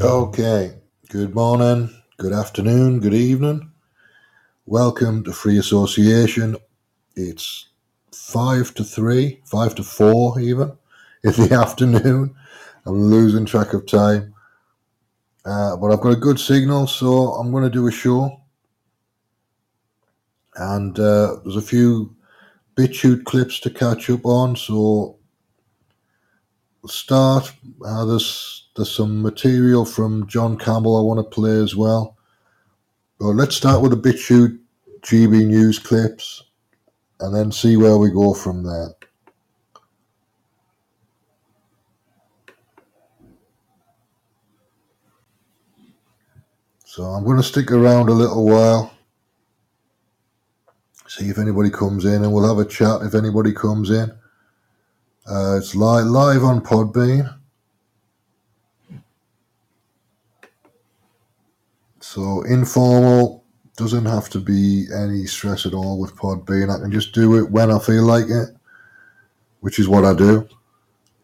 Okay, good morning, good afternoon, good evening. Welcome to Free Association. It's five to three, five to four, even in the afternoon. I'm losing track of time, uh, but I've got a good signal, so I'm going to do a show. And uh, there's a few BitChute clips to catch up on, so start. Uh, there's there's some material from John Campbell I want to play as well. But let's start with the BitChute GB news clips, and then see where we go from there. So I'm going to stick around a little while, see if anybody comes in, and we'll have a chat if anybody comes in. Uh, it's live live on Podbean. So informal doesn't have to be any stress at all with Podbean. I can just do it when I feel like it, which is what I do.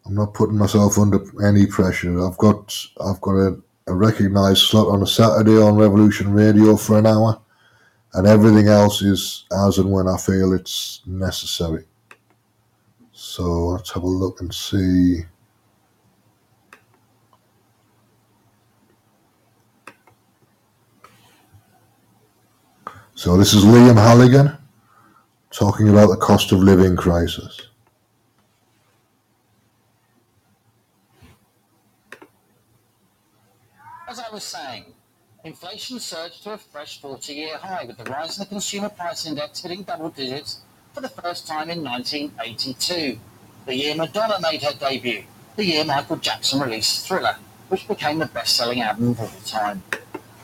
I'm not putting myself under any pressure. I've got I've got a, a recognised slot on a Saturday on Revolution Radio for an hour, and everything else is as and when I feel it's necessary. So let's have a look and see. So this is Liam Halligan talking about the cost of living crisis. As I was saying, inflation surged to a fresh 40-year high with the rise in the consumer price index hitting double digits for the first time in 1982, the year Madonna made her debut, the year Michael Jackson released Thriller, which became the best-selling album of all time.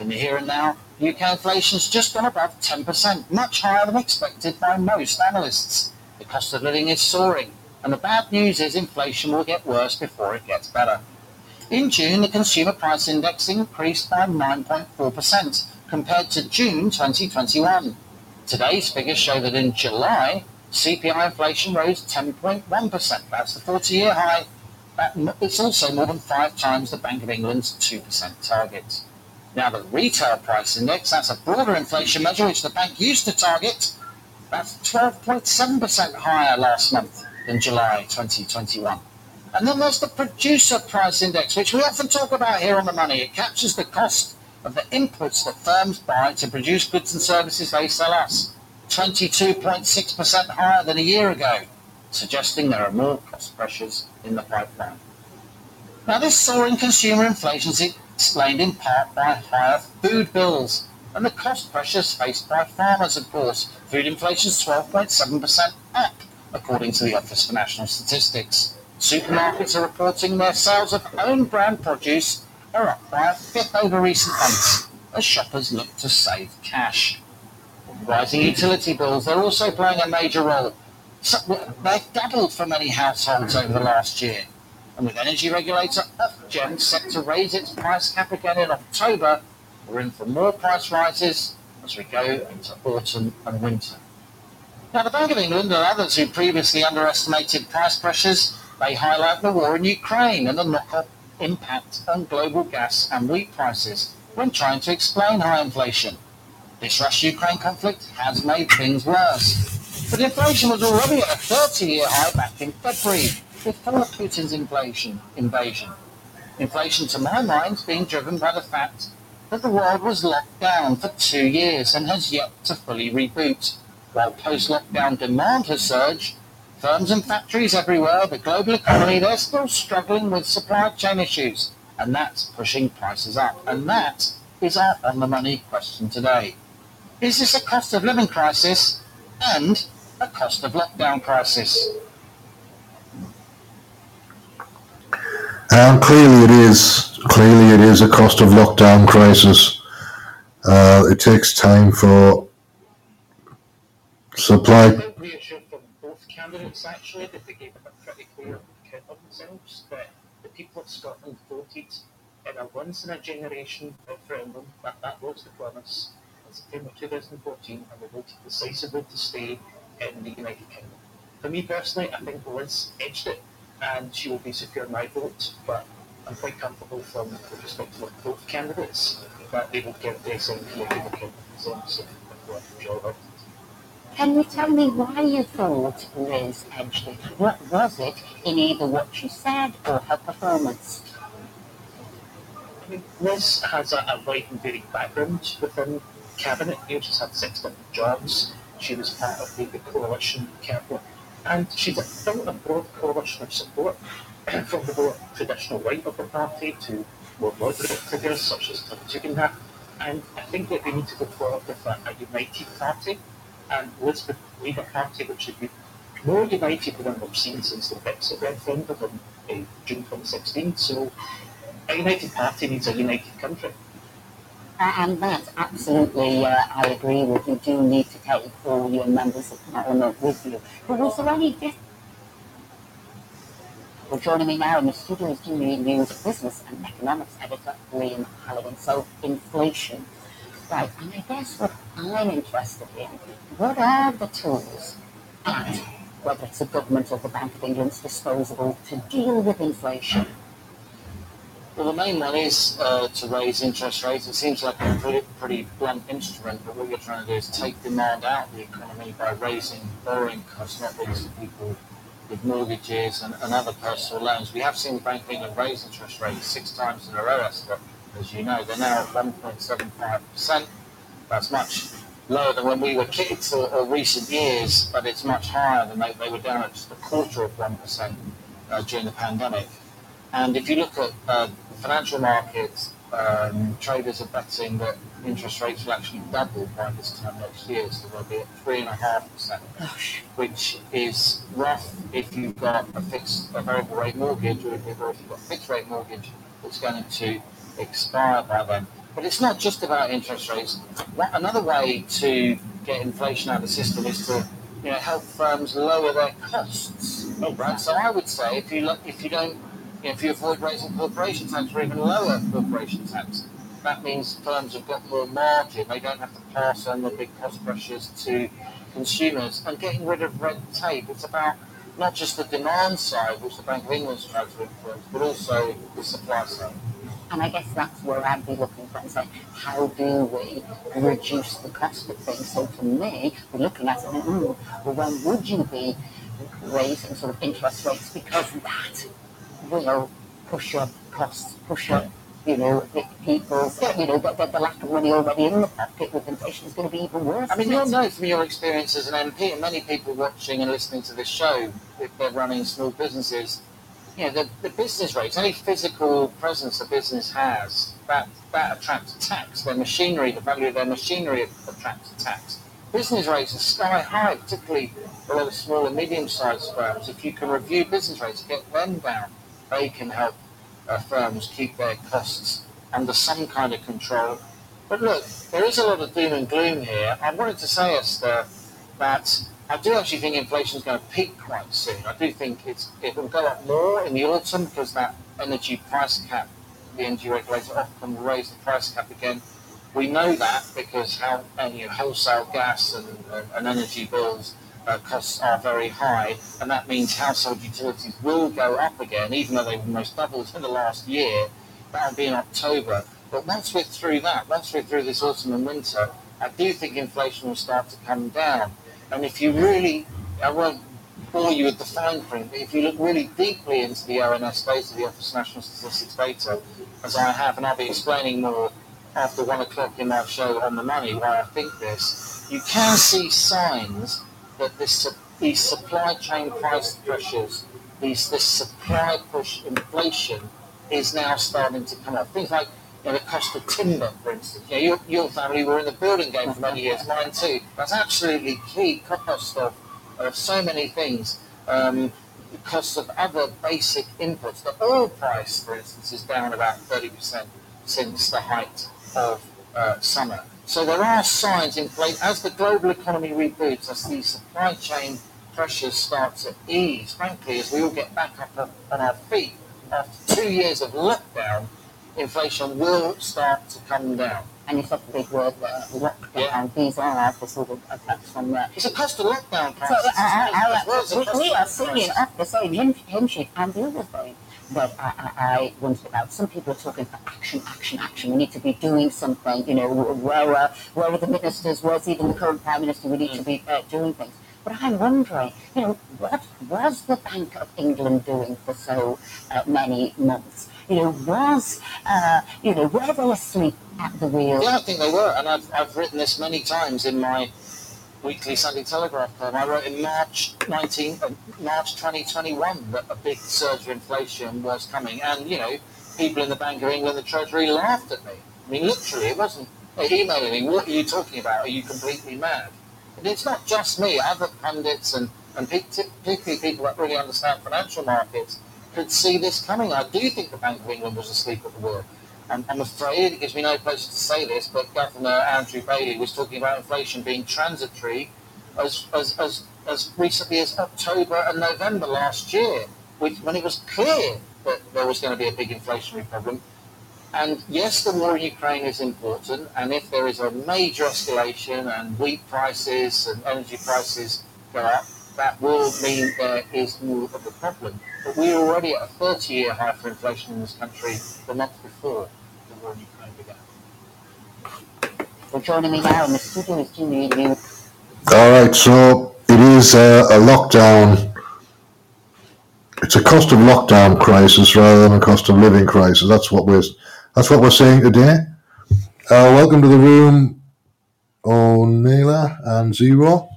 In the here and now, UK inflation's just gone above 10%, much higher than expected by most analysts. The cost of living is soaring, and the bad news is inflation will get worse before it gets better. In June, the Consumer Price Index increased by 9.4% compared to June 2021. Today's figures show that in July, CPI inflation rose 10.1%. That's the 40-year high. It's also more than five times the Bank of England's 2% target. Now, the retail price index, that's a broader inflation measure which the bank used to target, that's 12.7% higher last month than July 2021. And then there's the producer price index, which we often talk about here on the money. It captures the cost of the inputs that firms buy to produce goods and services they sell us. 22.6% higher than a year ago, suggesting there are more cost pressures in the pipeline. Now, this soaring consumer inflation is explained in part by higher food bills and the cost pressures faced by farmers, of course. Food inflation is 12.7% up, according to the Office for National Statistics. Supermarkets are reporting their sales of own brand produce are up by a fifth over recent months as shoppers look to save cash. Rising utility bills are also playing a major role. So they've doubled for many households over the last year. And with energy regulator Ofgem set to raise its price cap again in October, we're in for more price rises as we go into autumn and winter. Now, the Bank of England and others who previously underestimated price pressures they highlight the war in Ukraine and the knock-on impact on global gas and wheat prices when trying to explain high inflation. This Russia-Ukraine conflict has made things worse. But inflation was already at a 30-year high back in February before Putin's inflation invasion. Inflation, to my mind, being driven by the fact that the world was locked down for two years and has yet to fully reboot. While post-lockdown demand has surged, Firms and factories everywhere, the global economy, they're still struggling with supply chain issues. And that's pushing prices up. And that is our on the money question today. Is this a cost of living crisis and a cost of lockdown crisis? Um, clearly, it is. Clearly, it is a cost of lockdown crisis. Uh, it takes time for supply candidates actually that they gave a pretty clear account of themselves that the people of Scotland voted in a once in a generation referendum that that was the promise in September 2014 and they voted decisively to stay in the United Kingdom. For me personally, I think Liz edged it and she will be secure my vote, but I'm quite comfortable from the perspective of both candidates that they will get the same significant sense of what Joe Can you tell me why you thought Liz edged it? What was it in either what she said or her performance? Liz has a, a wide and varied background within cabinet. You know, she's had six different jobs. She was part of the, the coalition cabinet, and she's built a broad coalition of support from the more traditional right of the party to more moderate figures such as Tugendhat. And I think that we need to go forward with a, a united party, and lead a party which should be more united than we've seen since the Brexit referendum in uh, June 2016. So a united party needs a united country. Uh, and that absolutely, uh, I agree with you. Do need to take all your members of parliament with you. But was there any difference? Well, joining me now in the studio is GB News business and economics editor Liam Halligan. So, inflation. Right, and I guess what I'm interested in, what are the tools at, whether it's the government or the Bank of England's disposal, to deal with inflation? Well, the main one is uh, to raise interest rates. It seems like a pretty, pretty blunt instrument, but what you're trying to do is take demand out of the economy by raising borrowing costs, not least for people with mortgages and, and other personal loans. We have seen the Bank of England raise interest rates six times in a row, as you know. They're now at 1.75%. That's much lower than when we were kids or, or recent years, but it's much higher than they, they were down at just a quarter of 1% uh, during the pandemic. And if you look at uh, financial markets, um, traders are betting that interest rates will actually double by this time next year, so they'll be at three and a half percent, which is rough if you've got a fixed, a variable rate mortgage, or if you've got a fixed rate mortgage that's going to expire by then. But it's not just about interest rates. Another way to get inflation out of the system is to you know, help firms lower their costs. Oh, right? So I would say if you look, if you don't, you know, if you avoid raising corporation tax or even lower corporation tax, that means firms have got more margin. They don't have to pass on the big cost pressures to consumers. And getting rid of red tape, it's about not just the demand side, which the Bank of England's trying to influence, but also the supply side. And I guess that's where I'd be looking for and saying, how do we reduce the cost of things? So for me, we're looking at it, mm, well, when would you be raising sort of interest rates? Because that will push up costs, push up you know, people, you know, the, the, the, lack of money already in the pocket with inflation is going to be even worse. I mean, you'll know from your experience as an MP, and many people watching and listening to this show, if they're running small businesses, you know, the, the business rates, any physical presence a business has, that, that attracts tax. Their machinery, the value of their machinery attracts tax. Business rates are sky high, particularly below the small and medium-sized firms. If you can review business rates, get them down, they can help uh, firms keep their costs under some kind of control. But look, there is a lot of doom and gloom here. I wanted to say, Esther, that I do actually think inflation is going to peak quite soon. I do think it's it will go up more in the autumn because that energy price cap, the energy regulator Ofgem will raise the price cap again. We know that because how you know, wholesale gas and, and, and energy bills uh, costs are very high, and that means household utilities will go up again, even though they've almost doubled in the last year. That'll be in October. But once we're through that, once we're through this autumn and winter, I do think inflation will start to come down. And if you really, I won't bore you with the fine print, but if you look really deeply into the ONS data, the Office of National Statistics data, as I have, and I'll be explaining more after one o'clock in my show on the money why I think this, you can see signs that this, these supply chain price pressures, these, this supply push inflation is now starting to come up. Things like know, the cost of timber, for instance. Know, your, your family were in the building game for many years, mine too. That's absolutely key cost of, of so many things. Um, the cost of other basic inputs. The oil price, for instance, is down about 30% since the height of uh, summer. So there are signs in place as the global economy reboots, as the supply chain pressures start to ease, frankly, as we all get back up on our feet after two years of lockdown, inflation will start to come down. And you said the big word there, lockdown. Yeah. These are the sort of effects from that. It's a cost of lockdown. So, uh, uh, uh, we, we are seeing off the same hinge and the other thing that I, I, I wondered about. Some people are talking about action, action, action. We need to be doing something. You know, where, uh, where are the ministers? Where's even the current prime minister? We need to be uh, doing things. But I'm wondering, you know, what was the Bank of England doing for so uh, many months? You know, was, uh, you know, were they asleep at the wheel? Yeah, I think they were, and I've, I've written this many times in my weekly Sunday Telegraph column. I wrote in March 19, uh, March 2021 that a big surge of inflation was coming, and you know, people in the Bank of England, the Treasury laughed at me. I mean, literally, it wasn't emailing me. What are you talking about? Are you completely mad? And it's not just me. Other pundits and and particularly people that really understand financial markets could see this coming. I do think the Bank of England was asleep at the wheel. And I'm afraid it gives me no pleasure to say this, but Governor Andrew Bailey was talking about inflation being transitory as, as, as, as recently as October and November last year, which, when it was clear that there was going to be a big inflationary problem. And yes, the war in Ukraine is important, and if there is a major escalation and wheat prices and energy prices go up, that will mean there is more of a problem. But we are already at a 30-year high for inflation in this country the month before the war in Ukraine began. Well, joining me now in the studio is GB News. All right, so it is a, a lockdown. It's a cost of lockdown crisis rather than a cost of living crisis. That's what we're that's what we're saying today. Uh, welcome to the room, O'Neila and Zero.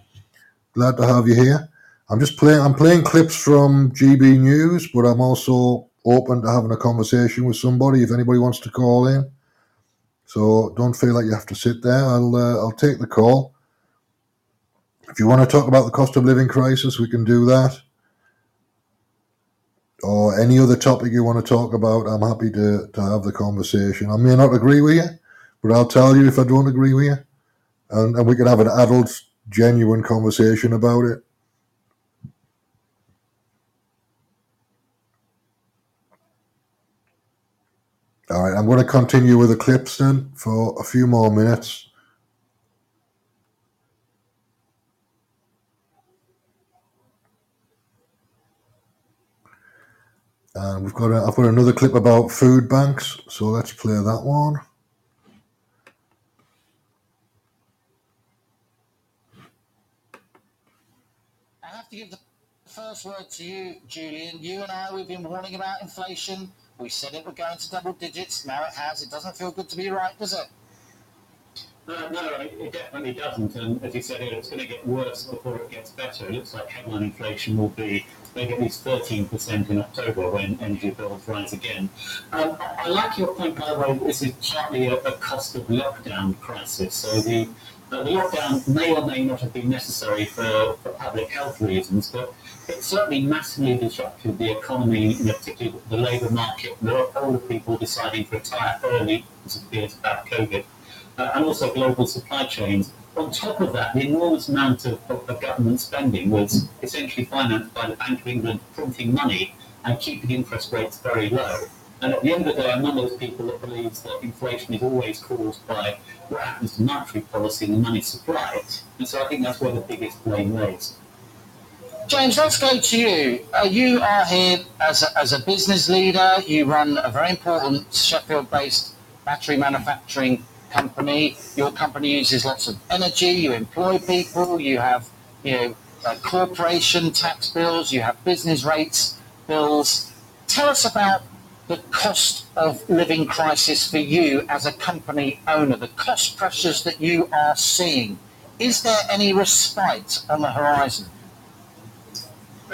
Glad to have you here. I'm just playing. I'm playing clips from GB News, but I'm also open to having a conversation with somebody if anybody wants to call in. So don't feel like you have to sit there. I'll uh, I'll take the call. If you want to talk about the cost of living crisis, we can do that. Or any other topic you want to talk about, I'm happy to, to have the conversation. I may not agree with you, but I'll tell you if I don't agree with you. And, and we can have an adult, genuine conversation about it. All right, I'm going to continue with the clips then for a few more minutes. And we've got a, I've got another clip about food banks, so let's play that one. I have to give the first word to you, Julian. You and I, we've been warning about inflation we said it would go into double digits. Now it has. It doesn't feel good to be right, does it? No, no, it definitely doesn't. And as you said, it's going to get worse before it gets better. It looks like headline inflation will be maybe at least 13% in October when energy bills rise again. Um, I like your point, by the way, this is partly a, a cost of lockdown crisis. So the, uh, the lockdown may or may not have been necessary for, for public health reasons, but it certainly massively disrupted the economy, in particularly the labour market. There are older people deciding to retire early as of fears about COVID, uh, and also global supply chains. On top of that, the enormous amount of, of, of, government spending was essentially financed by the Bank of England printing money and keeping interest rates very low. And at the end of the day, I'm one of those people that believes that inflation is always caused by what happens to monetary policy and the money supply. And so I think that's where the biggest blame lays. James, let's go to you. Uh, you are here as a, as a business leader. You run a very important Sheffield-based battery manufacturing company. Your company uses lots of energy. You employ people. You have, you know, uh, corporation tax bills. You have business rates bills. Tell us about the cost of living crisis for you as a company owner. The cost pressures that you are seeing. Is there any respite on the horizon?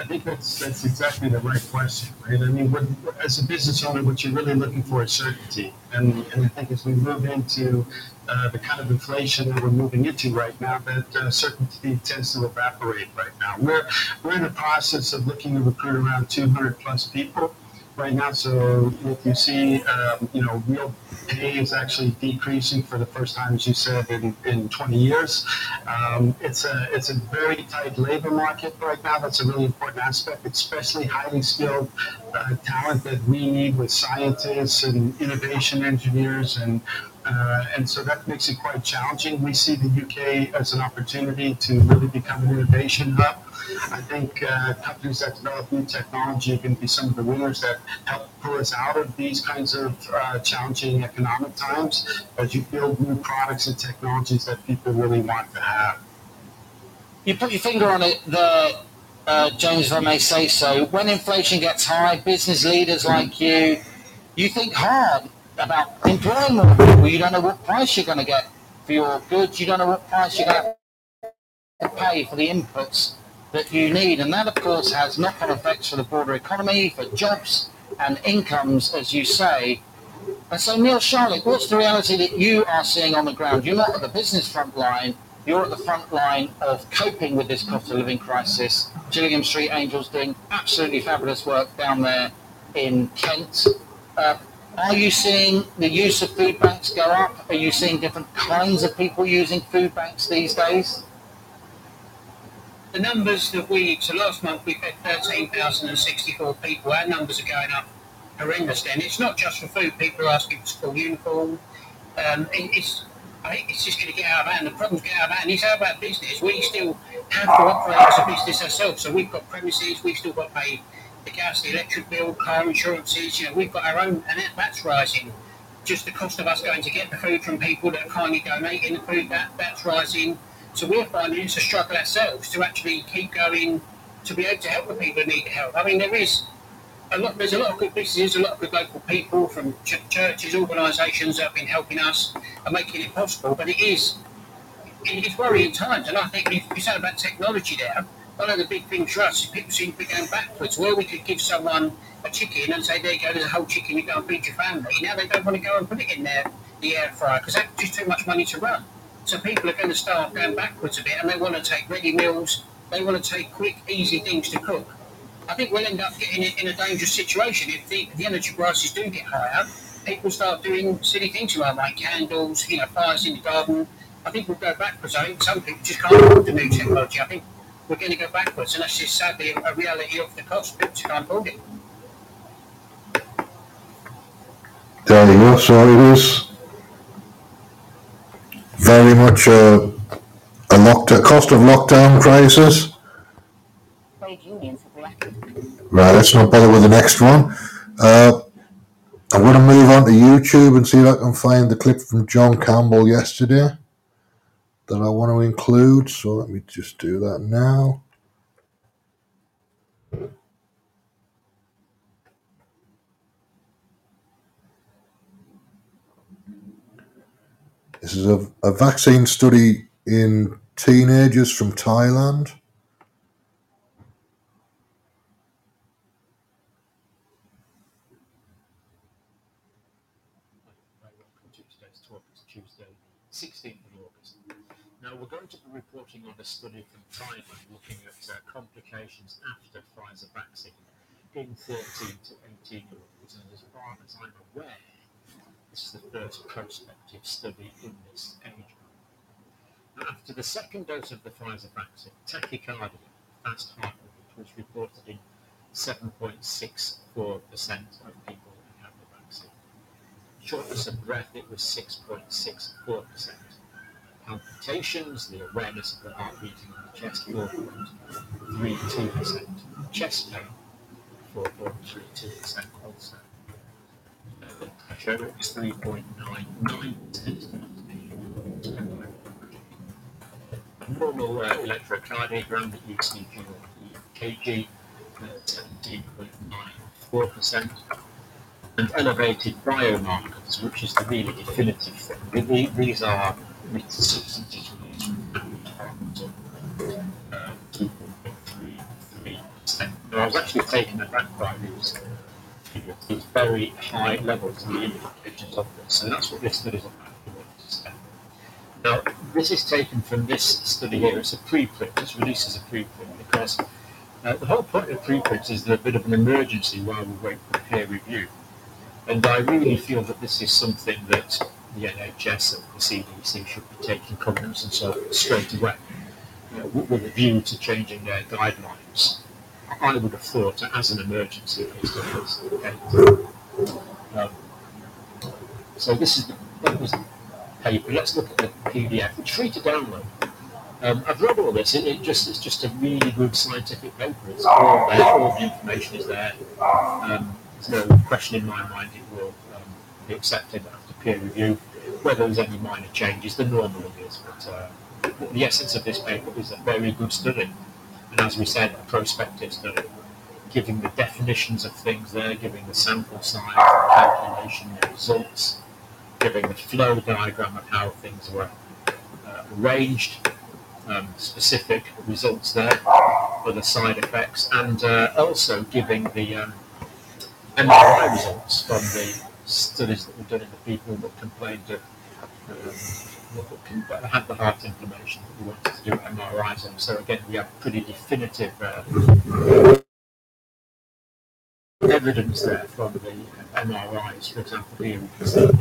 I think that's that's exactly the right question, right? I mean, as a business owner, what you're really looking for is certainty, and and I think as we move into uh, the kind of inflation that we're moving into right now, that uh, certainty tends to evaporate right now. We're we're in the process of looking to recruit around 200 plus people right now. So if you see, um, you know, real pay is actually decreasing for the first time, as you said, in, in 20 years. Um, it's a it's a very tight labor market right now. That's a really important aspect, especially highly skilled uh, talent that we need with scientists and innovation engineers and Uh, and so that makes it quite challenging. We see the UK as an opportunity to really become an innovation hub. I think uh, companies that develop new technology can be some of the winners that help pull us out of these kinds of uh, challenging economic times as you build new products and technologies that people really want to have. You put your finger on it uh, James, if I may say so. When inflation gets high, business leaders like you, you think hard about more people. You don't know what price you're going to get for your goods. You don't know what price you're going to pay for the inputs that you need. And that, of course, has knock-on effects for the broader economy, for jobs and incomes, as you say. And so, Neil Charlotte, what's the reality that you are seeing on the ground? You're not at the business front line. You're at the front line of coping with this cost of living crisis. Gillingham Street Angels doing absolutely fabulous work down there in Kent. Uh, are you seeing the use of food banks go up? Are you seeing different kinds of people using food banks these days? The numbers that we, so last month we fed 13,064 people. Our numbers are going up horrendously. And it's not just for food. People are asking for school uniform. Um, it, it's it's just going to get out of hand. The problem's get out of hand. It's out about business. We still have to operate as a business ourselves. So we've got premises. We've still got to pay the gas, the electric bill, car insurances. You know, we've got our own, and that's rising. Just the cost of us going to get the food from people that are kindly donating the food, that that's rising. So we're finding it's a struggle ourselves to actually keep going to be able to help the people who need help. I mean, there is a lot. There's a lot of good businesses, a lot of good local people from ch- churches, organisations that have been helping us and making it possible. But it is it's worrying times, and I think if you said about technology there, one of the big things for us is people seem to be going backwards. Where we could give someone a chicken and say, there you go, there's a whole chicken, you go and feed your family. Now they don't want to go and put it in there, the air fryer, because that's just too much money to run. So people are going to start going backwards a bit and they want to take ready meals, they want to take quick, easy things to cook. I think we'll end up getting in a dangerous situation if the, the energy prices do get higher. People start doing silly things around like candles, you know, fires in the garden. I think we'll go backwards. I think some people just can't afford the new technology. I think we're going to go backwards, and that's just sadly a reality of the cost. People just can't afford it. There you go. So it is very much a, a lockdown, cost of lockdown crisis. Trade unions have reckoned. Right, let's not bother with the next one. Uh, I'm going to move on to YouTube and see if I can find the clip from John Campbell yesterday that I want to include. So let me just do that now. This is a, a vaccine study in teenagers from Thailand. Today's talk. It's Tuesday, 16th of August. Now, we're going to be reporting on a study from Thailand looking at uh, complications after Pfizer vaccine in 13 to 18 year olds. And as far as I'm aware, this is the first prospective study in this age group. Now, after the second dose of the Pfizer vaccine, tachycardia, fast heart rate, was reported in 7.64% of people who had the vaccine. Shortness of breath, it was 6.64%. Palpitations, the awareness of the heart beating in the chest, 4.32%. Chest pain, 4.32% also. Pressure, was 3.99%. Normal uh, electrocardiogram, ECG or EKG, uh, 17.94% and elevated biomarkers, which is the really definitive thing. These are substances 2.33%. I was actually taken aback by these these very high levels in the indications of this, and that's what this study is about. Now, this is taken from this study here. It's a preprint. This release is a preprint because uh, the whole point of preprints is a bit of an emergency while we wait for peer review. And I really feel that this is something that the NHS and the CDC should be taking cognizance of straight away, you know, with a view to changing their guidelines. I would have thought as an emergency. Um, so this is the, that was the paper. Let's look at the PDF. It's free to download. Um, I've read all this. It, it just it's just a really good scientific paper. It's all there. All the information is there. Um, there's no question in my mind it will um, be accepted after peer review. Whether there's any minor changes, the normal is. But uh, the essence of this paper is a very good study, and as we said, a prospective study, giving the definitions of things there, giving the sample size, the calculation, the results, giving the flow diagram of how things were uh, arranged, um, specific results there for the side effects, and uh, also giving the um, MRI results from the studies that were done in the people that complained of um, had the heart inflammation that we wanted to do MRIs on. So again, we have pretty definitive uh, evidence there from the MRIs. For example, here we can see the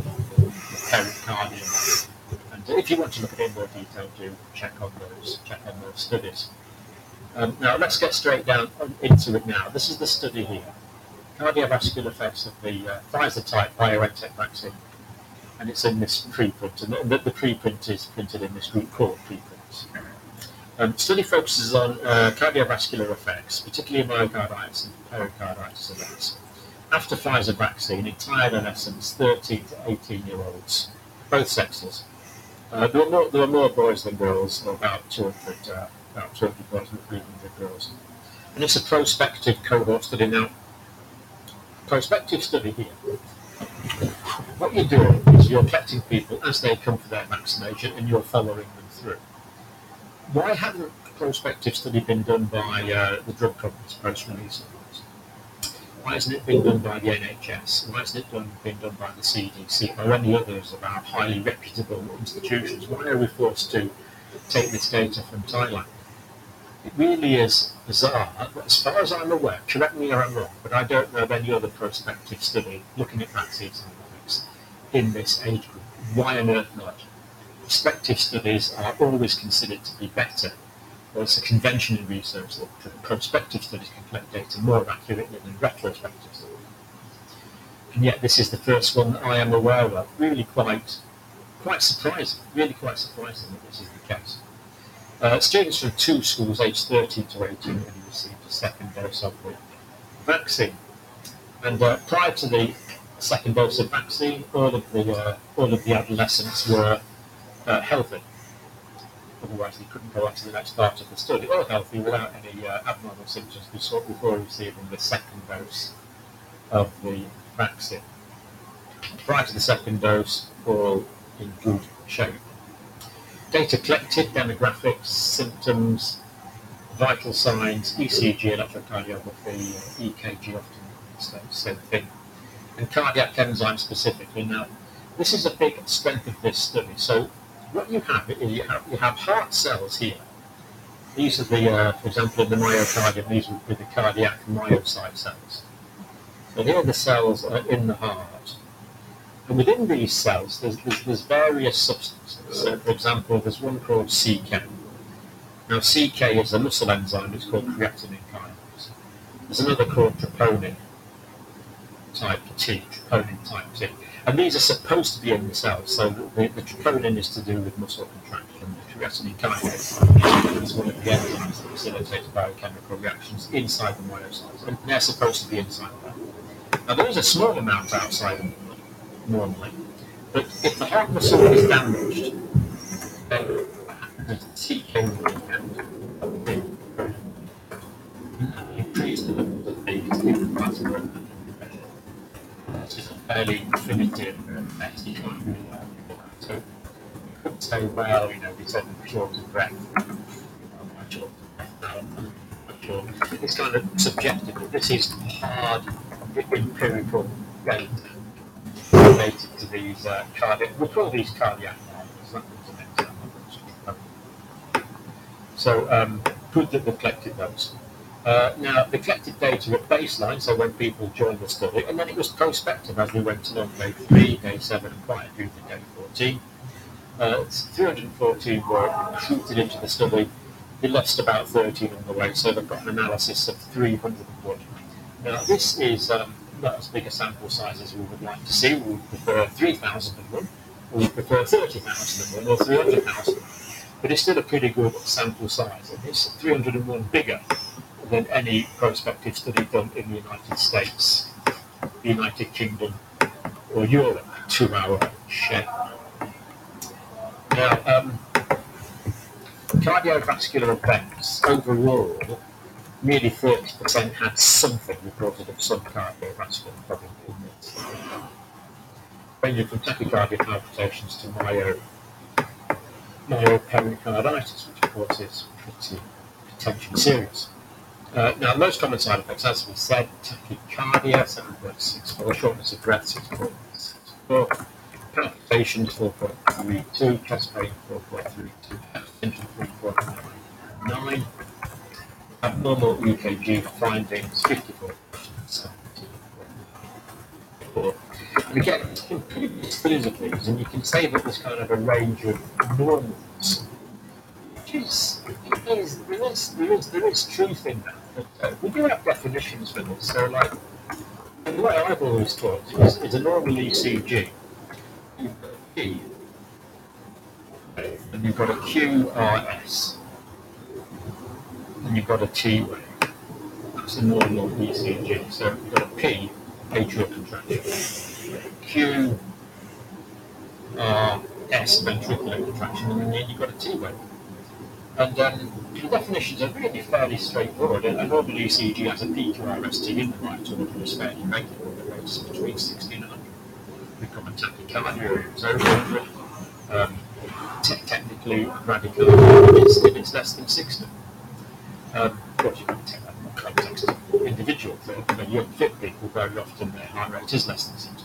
pericardium. And if you want to look at it in more detail, do check on those check on those studies. Um, now let's get straight down into it now. This is the study here. Cardiovascular effects of the uh, Pfizer type BioNTech vaccine. And it's in this preprint, and the, the preprint is printed in this group called preprints. Um, study focuses on uh, cardiovascular effects, particularly myocarditis and pericarditis events. After Pfizer vaccine, in Thai adolescents, 13 to 18 year olds, both sexes. Uh, there, were more, there were more boys than girls, about 200, uh, about 200 boys and 300 girls. And it's a prospective cohort study now. Prospective study here. What you're doing is you're collecting people as they come for their vaccination and you're following them through why hasn't a prospective study been done by uh, the drug companies post-release? Why hasn't it been done by the NHS? Why hasn't it done, been done by the CDC or any others of our highly reputable institutions? Why are we forced to take this data from Thailand? It really is bizarre. As far as I'm aware, correct me if I'm wrong, but I don't know of any other prospective study looking at vaccines and in this age group. Why on earth not? prospective studies are always considered to be better. It's a convention in research that prospective studies can collect data more accurately than retrospective studies. And yet this is the first one that I am aware of. Really quite, quite surprising, really quite surprising that this is the case. Uh, students from two schools aged 13 to 18 have received a second dose of the vaccine. And uh, prior to the second dose of vaccine, all of the, uh, all of the adolescents were healthy. Otherwise, they couldn't go on to the next part of the study, or healthy without any uh, abnormal symptoms before receiving the second dose of the vaccine. Prior to the second dose, all in good shape. Data collected, demographics, symptoms, vital signs, ECG, electrocardiography, EKG, often the same thing, and cardiac enzyme specifically. Now, this is a big strength of this study. So what you have is you have, you have heart cells here. These are the, uh, for example, in the myocardium, these would be the cardiac myocyte cells. So here the cells are in the heart. And within these cells, there's, there's, there's various substances. So, for example, there's one called CK. Now, CK is a muscle enzyme. It's called creatinine kinase. There's another called troponin type T, troponin type T. And these are supposed to be in the cells. So the, the troponin is to do with muscle contraction. The creatinine kinase is one of the enzymes that facilitates biochemical reactions inside the myocytes. And they're supposed to be inside there. Now there is a small amount outside them normally. But if the heart muscle is damaged, then the CK will be increase the levels of the which is a fairly definitive. You can't really so you could say, well, you know, we said short of breath. It's kind of subjective, this is hard empirical data related to these uh, cardiac, we'll call these cardiac. So um, good that they've collected those. Uh, now, the collected data at baseline, so when people joined the study, and then it was prospective as we went along day 3, day 7, and quite a few to day 14. Uh, 314 were recruited into the study. We lost about 13 on the way, so they've got an analysis of 301. Now, this is um, not as big a sample size as we would like to see. We would prefer 3,001, or you prefer 30,000 or 300,000. But it's still a pretty good sample size. And it's 301 bigger than any prospective study done in the United States, the United Kingdom, or Europe to our share. Now, um, cardiovascular events overall, nearly 30% had something reported of some cardiovascular problem. Ranging from tachycardia palpitations to myo, myopericarditis, which of course is pretty potentially serious. Uh, now, most common side effects, as we said, tachycardia, 7.64, shortness of breath, 6.64, palpitations, 4.32, chest pain, 4.32, hypertension, 3.9, abnormal EKG findings, 54, and again, studies of things, and you can say that there's kind of a range of normals. Which is, is, there, is, there, is, there is truth in that. But, uh, we do have definitions for this. So, like, the way I've always taught is, is a normal ECG. You've got a P, and you've got a QRS, and you've got a T wave. That's a normal ECG. So you've got a P, atrial contraction. Q uh, S ventricular contraction, and then you've got a T wave. And um, the definitions are really fairly straightforward. A normal ECG has a PQRST in the right order is fairly regular, the rates between 60 and 100. The common tachycardia is over 100. Um, te- technically, is if it's less than 60. Um, you can take that in context of individual. Young fit people, very often their heart rate is less than 60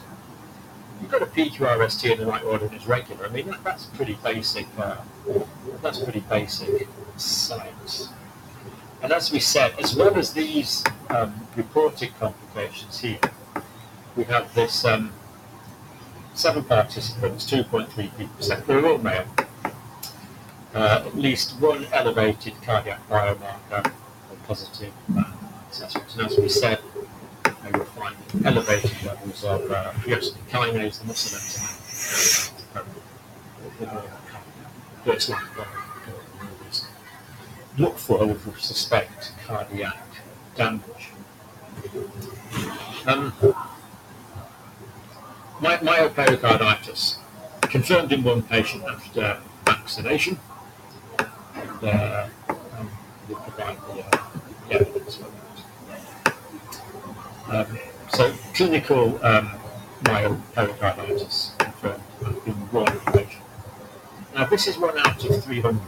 you've got a PQRST in the right order and it's regular. I mean, that, that's pretty basic. Uh, that's pretty basic science. And as we said, as well as these um, reported complications here, we have this um, seven participants, 2.3 percent. They're all male. Uh, at least one elevated cardiac biomarker or positive uh, assessment. And as we said, they will find elevated levels of uh, kinase, the muscle enzyme. Look for or suspect cardiac damage. Um, my, myopericarditis confirmed in one patient after vaccination. Um, the uh, evidence for um, so clinical um, myopericarditis confirmed in one patient. Now this is one out of 300.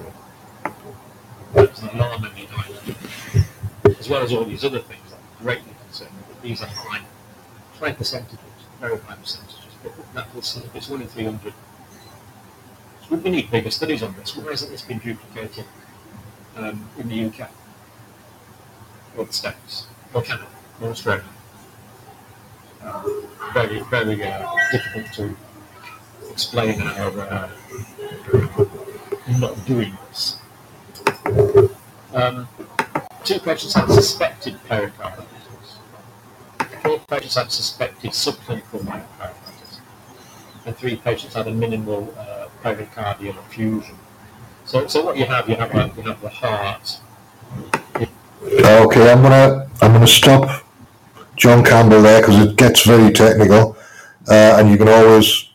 That's an alarmingly high as well as all these other things that are greatly concerning. But these are high, high percentages, very high percentages. But that if it's one in 300, would we need bigger studies on this. Why hasn't this been duplicated um, in the UK or the States or Canada or Australia? very, very uh, difficult to explain our uh, not doing this. Um, two patients had suspected pericarditis. Four patients had suspected subclinical myocarditis. And three patients had a minimal uh, pericardial effusion. So, so what you have, you have, a, you have the heart. Okay, I'm gonna I'm gonna stop John Campbell there because it gets very technical, uh, and you can always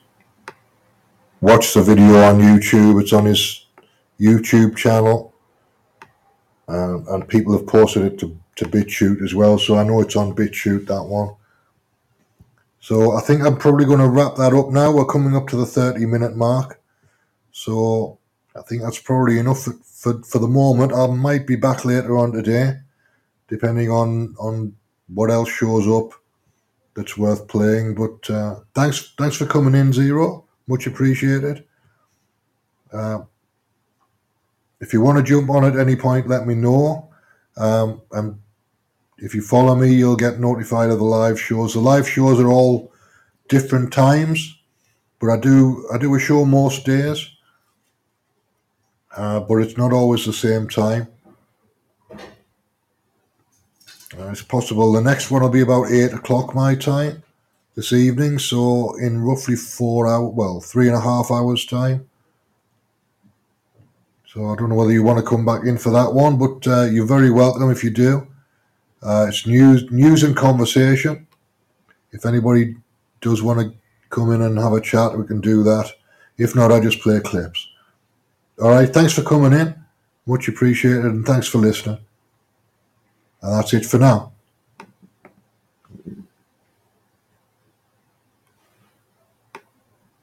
watch the video on YouTube. It's on his YouTube channel, um, and people have posted it to, to BitChute as well. So I know it's on BitChute that one. So I think I'm probably going to wrap that up now. We're coming up to the 30 minute mark. So I think that's probably enough for, for, for the moment. I might be back later on today, depending on, on what else shows up that's worth playing. But uh, thanks, thanks for coming in, Zero. Much appreciated. Uh, if you want to jump on at any point, let me know. Um, and if you follow me, you'll get notified of the live shows. The live shows are all different times, but I do I do a show most days. Uh, but it's not always the same time. Uh, it's possible the next one will be about eight o'clock my time. this evening. So in roughly four hour, well, three and a half hours time. So I don't know whether you want to come back in for that one, but uh, you're very welcome if you do. Uh, it's news, news and conversation. If anybody does want to come in and have a chat, we can do that. If not, I just play clips. All right. Thanks for coming in. Much appreciated, and thanks for listening. And that's it for now.